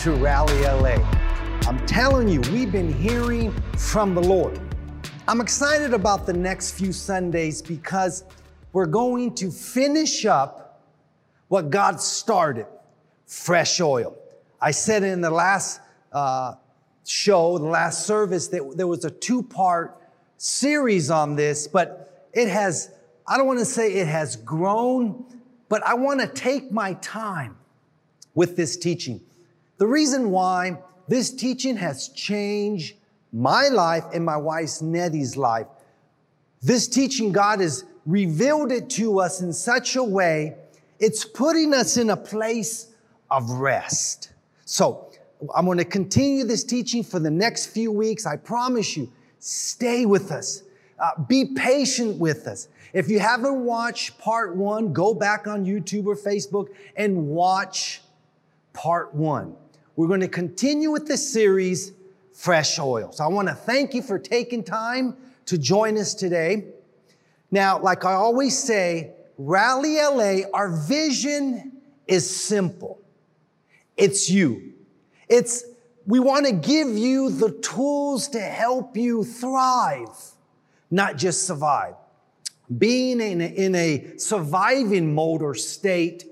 to Rally LA. I'm telling you, we've been hearing from the Lord. I'm excited about the next few Sundays because we're going to finish up what God started fresh oil. I said in the last uh, show, the last service, that there was a two part series on this, but it has, I don't want to say it has grown, but I want to take my time with this teaching. The reason why this teaching has changed my life and my wife's Nettie's life. This teaching, God has revealed it to us in such a way, it's putting us in a place of rest. So, I'm going to continue this teaching for the next few weeks. I promise you, stay with us. Uh, be patient with us. If you haven't watched part one, go back on YouTube or Facebook and watch part one. We're going to continue with this series, Fresh Oil. So I want to thank you for taking time to join us today. Now, like I always say, Rally LA, our vision is simple. It's you. It's, we want to give you the tools to help you thrive, not just survive. Being in a, in a surviving mode or state,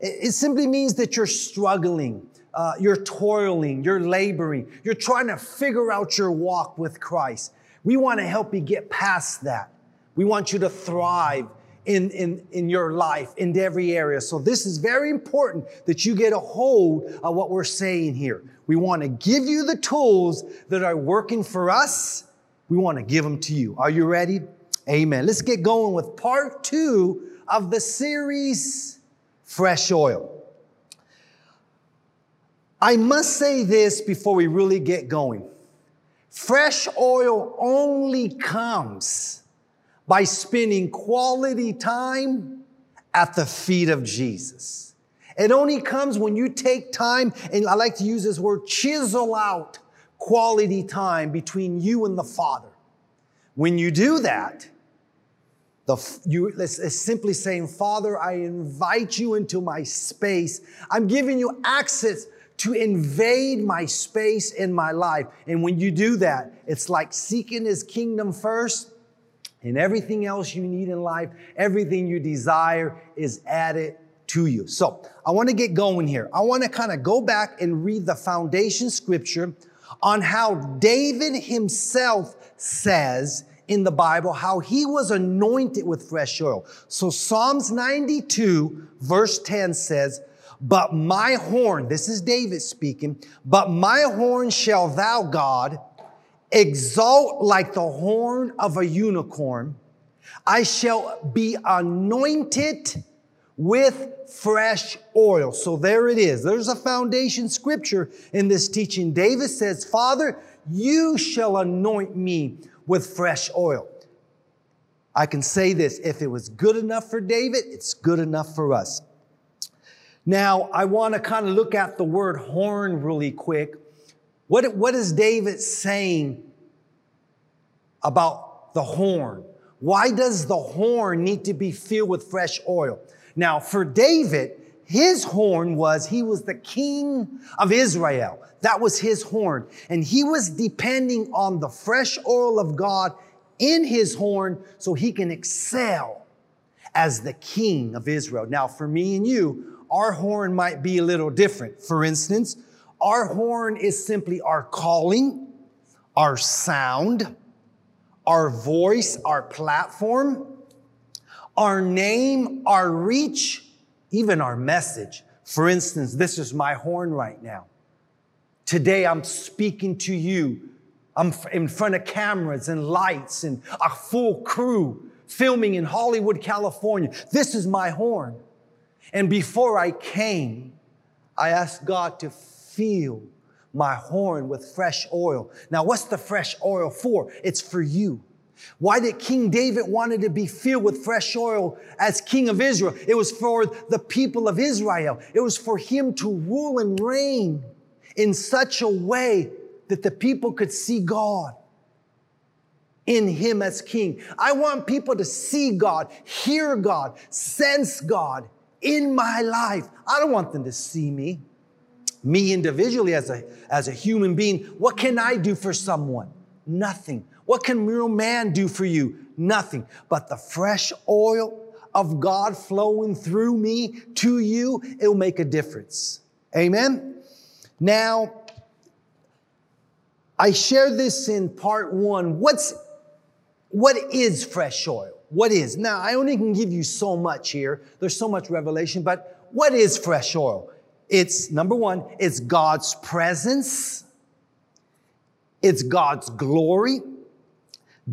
it, simply means that you're struggling, uh, you're toiling, you're laboring, you're trying to figure out your walk with Christ. We want to help you get past that. We want you to thrive in, in, in your life in every area. So this is very important that you get a hold of what we're saying here. We want to give you the tools that are working for us. We want to give them to you. Are you ready? Amen. Let's get going with part two of the series, Fresh Oil. I must say this before we really get going. Fresh oil only comes by spending quality time at the feet of Jesus. It only comes when you take time, and I like to use this word, chisel out quality time between you and the Father. When you do that, the, you, it's, it's simply saying, Father, I invite you into my space. I'm giving you access to invade my space in my life. And when you do that, it's like seeking his kingdom first and everything else you need in life, everything you desire is added to you. So I want to get going here. I want to kind of go back and read the foundation scripture on how David himself says in the Bible how he was anointed with fresh oil. So Psalms 92 verse 10 says, but my horn, this is David speaking, but my horn shall thou, God, exalt like the horn of a unicorn. I shall be anointed with fresh oil. So there it is. There's a foundation scripture in this teaching. David says, Father, you shall anoint me with fresh oil. I can say this if it was good enough for David, it's good enough for us. Now, I want to kind of look at the word horn really quick. What, what is David saying about the horn? Why does the horn need to be filled with fresh oil? Now, for David, his horn was he was the king of Israel. That was his horn. And he was depending on the fresh oil of God in his horn so he can excel as the king of Israel. Now, for me and you, our horn might be a little different. For instance, our horn is simply our calling, our sound, our voice, our platform, our name, our reach, even our message. For instance, this is my horn right now. Today I'm speaking to you. I'm in front of cameras and lights and a full crew filming in Hollywood, California. This is my horn. And before I came, I asked God to fill my horn with fresh oil. Now, what's the fresh oil for? It's for you. Why did King David wanted to be filled with fresh oil as king of Israel? It was for the people of Israel. It was for him to rule and reign in such a way that the people could see God in him as king. I want people to see God, hear God, sense God in my life. I don't want them to see me. Me individually as a, as a human being, what can I do for someone? Nothing. What can real man do for you? Nothing. But the fresh oil of God flowing through me to you, it'll make a difference. Amen? Now, I share this in part one. What's, what is fresh oil? What is? Now, I only can give you so much here. There's so much revelation, but what is fresh oil? It's number one, it's God's presence. It's God's glory,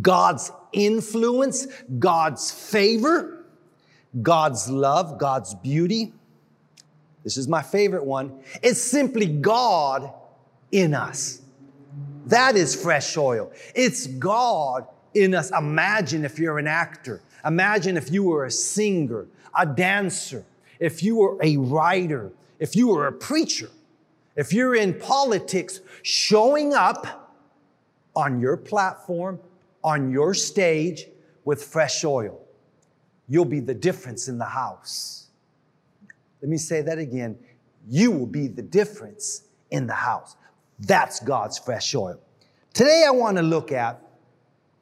God's influence, God's favor, God's love, God's beauty. This is my favorite one. It's simply God in us. That is fresh oil. It's God in us. Imagine if you're an actor. Imagine if you were a singer, a dancer, if you were a writer, if you were a preacher, if you're in politics, showing up on your platform, on your stage with fresh oil. You'll be the difference in the house. Let me say that again. You will be the difference in the house. That's God's fresh oil. Today I want to look at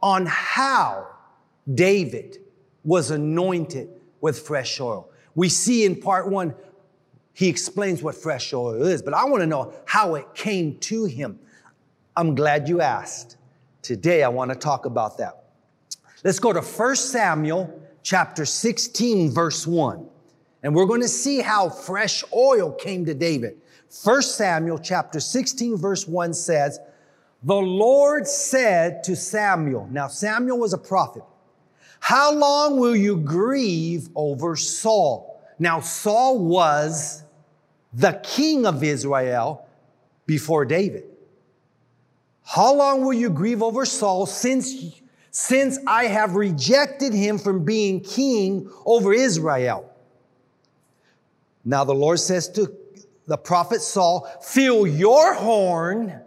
on how David was anointed with fresh oil. We see in part one, he explains what fresh oil is, but I want to know how it came to him. I'm glad you asked. Today I want to talk about that. Let's go to 1 Samuel chapter 16, verse 1. And we're going to see how fresh oil came to David. 1 Samuel chapter 16 verse 1 says, The Lord said to Samuel, now Samuel was a prophet, How long will you grieve over Saul? Now Saul was the king of Israel before David. How long will you grieve over Saul since, since I have rejected him from being king over Israel? Now the Lord says to the prophet Saul, fill your horn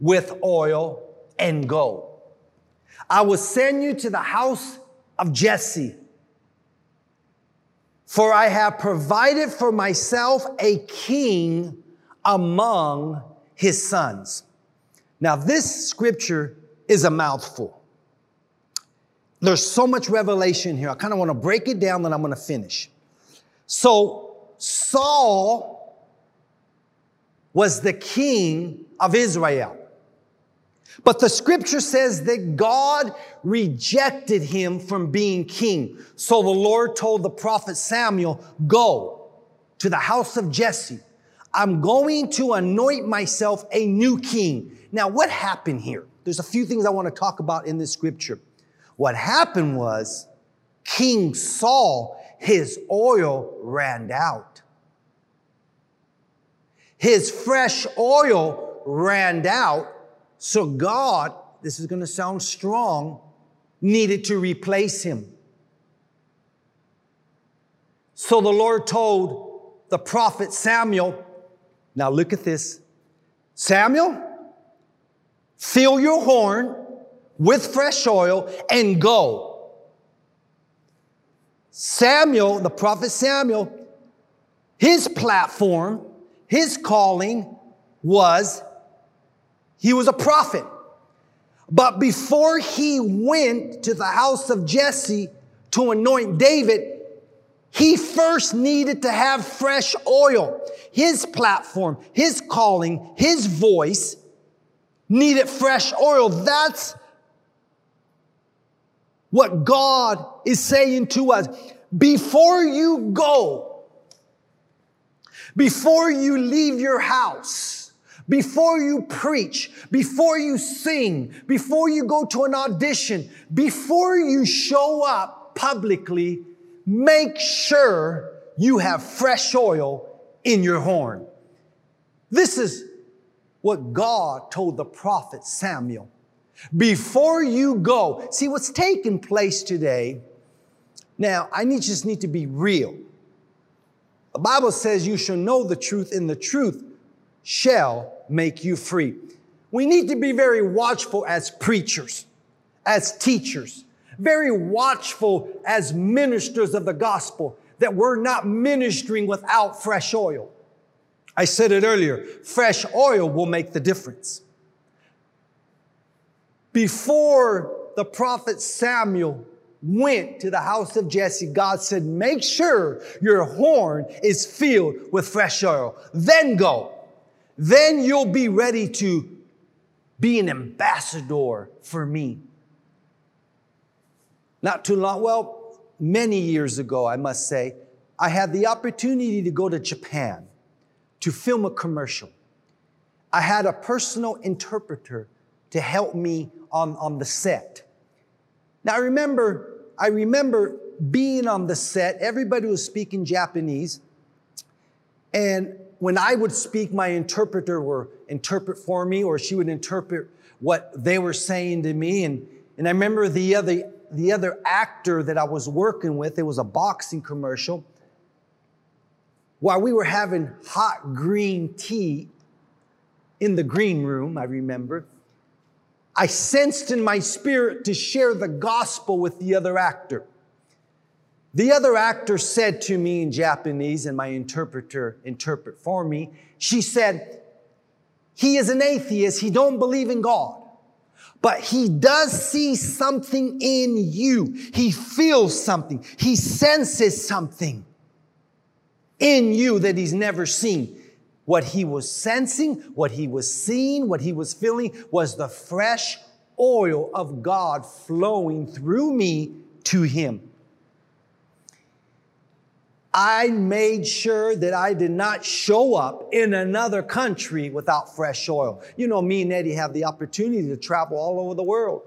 with oil and go. I will send you to the house of Jesse. For I have provided for myself a king among his sons. Now, this scripture is a mouthful. There's so much revelation here. I kind of want to break it down, then I'm going to finish. So, Saul was the king of Israel. But the scripture says that God rejected him from being king. So the Lord told the prophet Samuel, go to the house of Jesse. I'm going to anoint myself a new king. Now, what happened here? There's a few things I want to talk about in this scripture. What happened was King Saul, his oil ran out his fresh oil ran out. So God, this is going to sound strong, needed to replace him. So the Lord told the prophet Samuel, now look at this. Samuel, fill your horn with fresh oil and go. Samuel, the prophet Samuel, his platform his calling was he was a prophet. But before he went to the house of Jesse to anoint David, he first needed to have fresh oil. His platform, his calling, his voice needed fresh oil. That's what God is saying to us. Before you go, before you leave your house, before you preach, before you sing, before you go to an audition, before you show up publicly, make sure you have fresh oil in your horn. This is what God told the prophet Samuel. Before you go, see what's taking place today. Now, I need, just need to be real. The Bible says you shall know the truth and the truth shall make you free. We need to be very watchful as preachers, as teachers, very watchful as ministers of the gospel that we're not ministering without fresh oil. I said it earlier, fresh oil will make the difference. Before the prophet Samuel went to the house of Jesse, God said, make sure your horn is filled with fresh oil. Then go. Then you'll be ready to be an ambassador for me. Not too long, well, many years ago, I must say, I had the opportunity to go to Japan to film a commercial. I had a personal interpreter to help me on, on the set. Now I remember, I remember being on the set, everybody was speaking Japanese. And when I would speak, my interpreter would interpret for me, or she would interpret what they were saying to me. And, and I remember the other, the other actor that I was working with, it was a boxing commercial. While we were having hot green tea in the green room, I remember, I sensed in my spirit to share the gospel with the other actor. The other actor said to me in Japanese, and my interpreter interpret for me, she said, he is an atheist, he don't believe in God. But he does see something in you. He feels something. He senses something in you that he's never seen. What he was sensing, what he was seeing, what he was feeling was the fresh oil of God flowing through me to him. I made sure that I did not show up in another country without fresh oil. You know, me and Nettie have the opportunity to travel all over the world.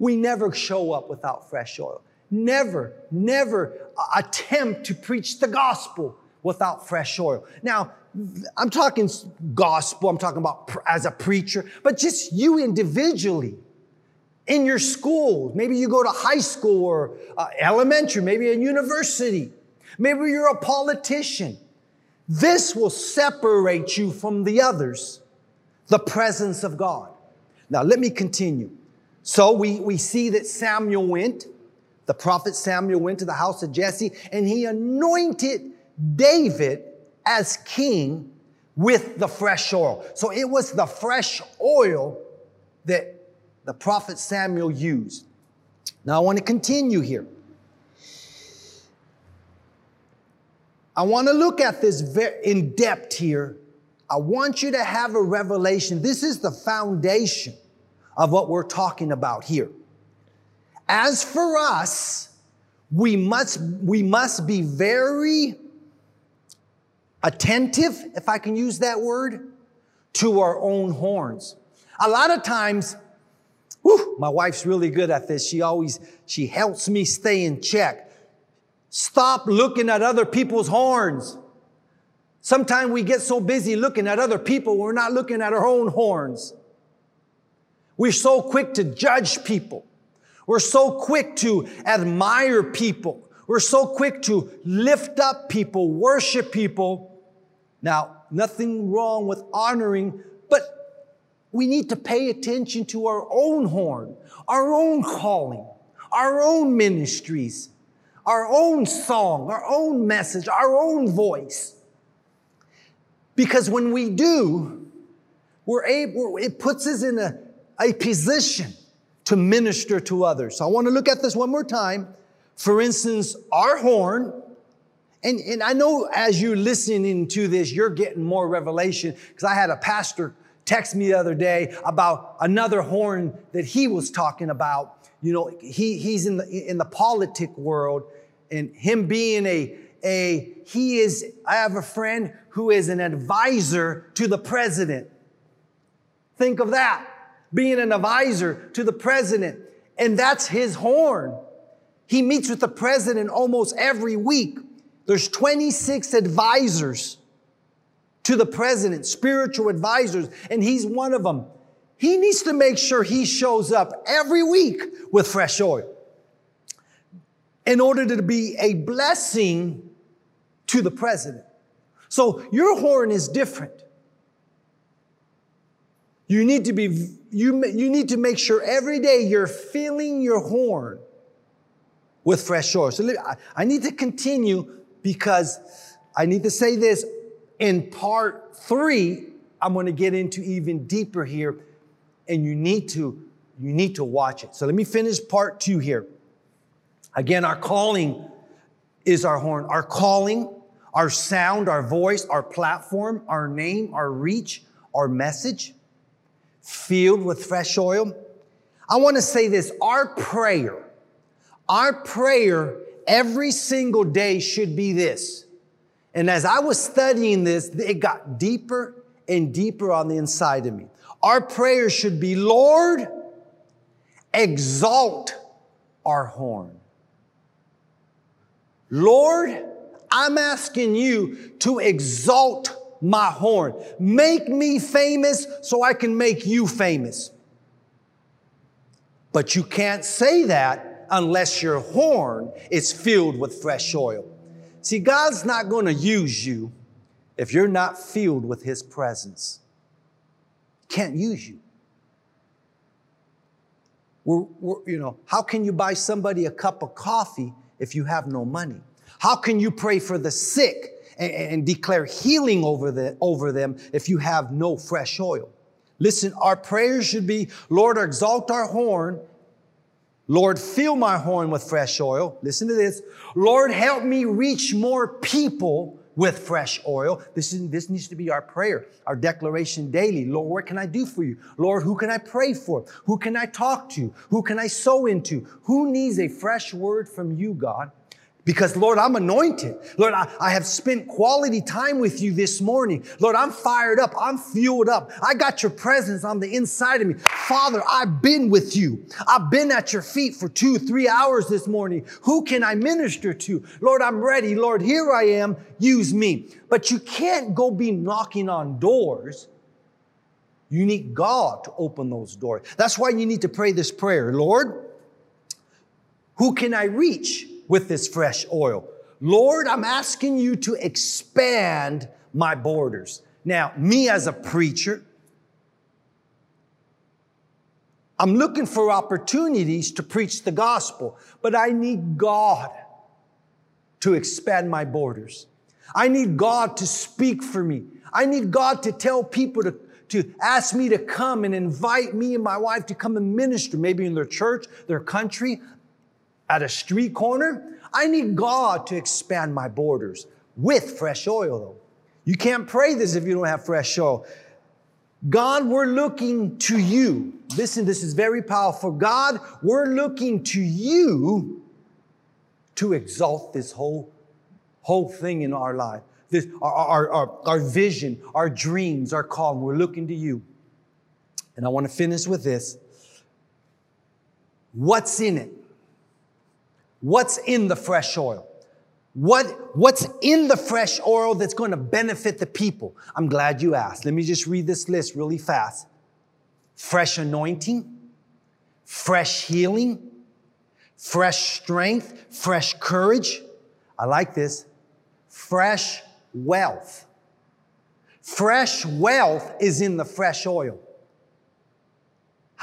We never show up without fresh oil. Never, never attempt to preach the gospel without fresh oil. Now, I'm talking gospel, I'm talking about as a preacher, but just you individually in your school. Maybe you go to high school or uh, elementary, maybe a university. Maybe you're a politician. This will separate you from the others, the presence of God. Now, let me continue. So we, we see that Samuel went, the prophet Samuel went to the house of Jesse and he anointed David as king with the fresh oil. So it was the fresh oil that the prophet Samuel used. Now I want to continue here. I want to look at this in depth here. I want you to have a revelation. This is the foundation of what we're talking about here. As for us, we must, we must be very attentive, if I can use that word, to our own horns. A lot of times, whew, my wife's really good at this. She always, she helps me stay in check. Stop looking at other people's horns. Sometimes we get so busy looking at other people, we're not looking at our own horns. We're so quick to judge people. We're so quick to admire people. We're so quick to lift up people, worship people. Now, nothing wrong with honoring, but we need to pay attention to our own horn, our own calling, our own ministries, our own song, our own message, our own voice. Because when we do, we're able, it puts us in a, a position to minister to others. So I want to look at this one more time. For instance, our horn, and, and I know as you're listening to this, you're getting more revelation because I had a pastor text me the other day about another horn that he was talking about. You know, he, he's in the, in the politic world and him being a, a, he is, I have a friend who is an advisor to the president. Think of that being an advisor to the president. And that's his horn. He meets with the president almost every week. There's 26 advisors to the president, spiritual advisors, and he's one of them. He needs to make sure he shows up every week with fresh oil in order to be a blessing to the president. So your horn is different. You need to be, you, you need to make sure every day you're filling your horn with fresh oil. So I need to continue because I need to say this. In part three, I'm going to get into even deeper here, and you need to you need to watch it. So let me finish part two here. Again, our calling is our horn. Our calling, our sound, our voice, our platform, our name, our reach, our message, filled with fresh oil. I want to say this our prayer, our prayer every single day should be this. And as I was studying this, it got deeper and deeper on the inside of me. Our prayer should be, Lord, exalt our horn. Lord, I'm asking you to exalt my horn. Make me famous so I can make you famous. But you can't say that unless your horn is filled with fresh oil. See, God's not going to use you if you're not filled with His presence. Can't use you. We're, we're, you know, how can you buy somebody a cup of coffee if you have no money? How can you pray for the sick and, and declare healing over, the, over them if you have no fresh oil? Listen, our prayers should be, Lord, exalt our horn. Lord, fill my horn with fresh oil. Listen to this. Lord, help me reach more people with fresh oil. This, is, this needs to be our prayer, our declaration daily. Lord, what can I do for you? Lord, who can I pray for? Who can I talk to? Who can I sow into? Who needs a fresh word from you, God? Because Lord, I'm anointed. Lord, I, I, have spent quality time with you this morning. Lord, I'm fired up. I'm fueled up. I got your presence on the inside of me. Father, I've been with you. I've been at your feet for two, three hours this morning. Who can I minister to? Lord, I'm ready. Lord, here I am. Use me. But you can't go be knocking on doors. You need God to open those doors. That's why you need to pray this prayer. Lord, who can I reach? With this fresh oil. Lord, I'm asking you to expand my borders. Now, me as a preacher, I'm looking for opportunities to preach the gospel, but I need God to expand my borders. I need God to speak for me. I need God to tell people to, to ask me to come and invite me and my wife to come and minister, maybe in their church, their country at a street corner. I need God to expand my borders with fresh oil, though. You can't pray this if you don't have fresh oil. God, we're looking to you. Listen, this is very powerful. God, we're looking to you to exalt this whole, whole thing in our life. This, our, our, our, our vision, our dreams, our calling. We're looking to you. And I want to finish with this. What's in it? What's in the fresh oil? What, what's in the fresh oil that's going to benefit the people? I'm glad you asked. Let me just read this list really fast. Fresh anointing, fresh healing, fresh strength, fresh courage. I like this. Fresh wealth. Fresh wealth is in the fresh oil.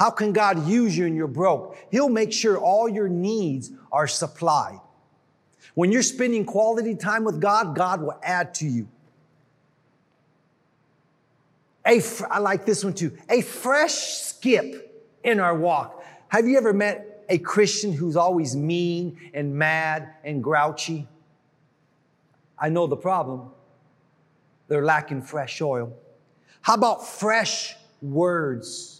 How can God use you and you're broke? He'll make sure all your needs are supplied. When you're spending quality time with God, God will add to you. A, I like this one too. A fresh skip in our walk. Have you ever met a Christian who's always mean and mad and grouchy? I know the problem. They're lacking fresh oil. How about fresh words?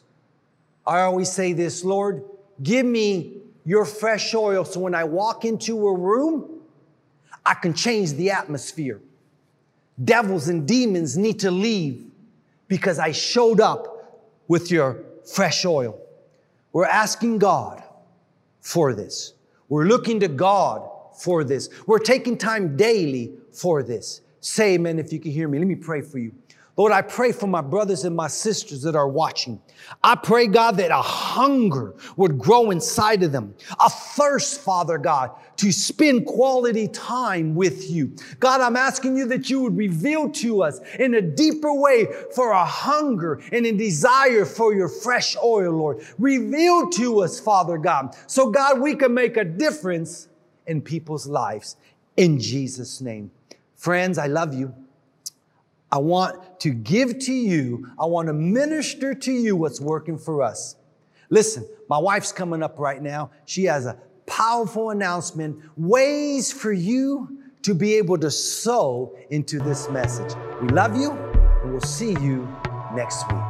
I always say this, Lord, give me your fresh oil so when I walk into a room, I can change the atmosphere. Devils and demons need to leave because I showed up with your fresh oil. We're asking God for this. We're looking to God for this. We're taking time daily for this. Say amen if you can hear me. Let me pray for you. Lord, I pray for my brothers and my sisters that are watching. I pray, God, that a hunger would grow inside of them, a thirst, Father God, to spend quality time with you. God, I'm asking you that you would reveal to us in a deeper way for a hunger and a desire for your fresh oil, Lord. Reveal to us, Father God, so God, we can make a difference in people's lives. In Jesus' name. Friends, I love you. I want to give to you, I want to minister to you what's working for us. Listen, my wife's coming up right now. She has a powerful announcement, ways for you to be able to sow into this message. We love you, and we'll see you next week.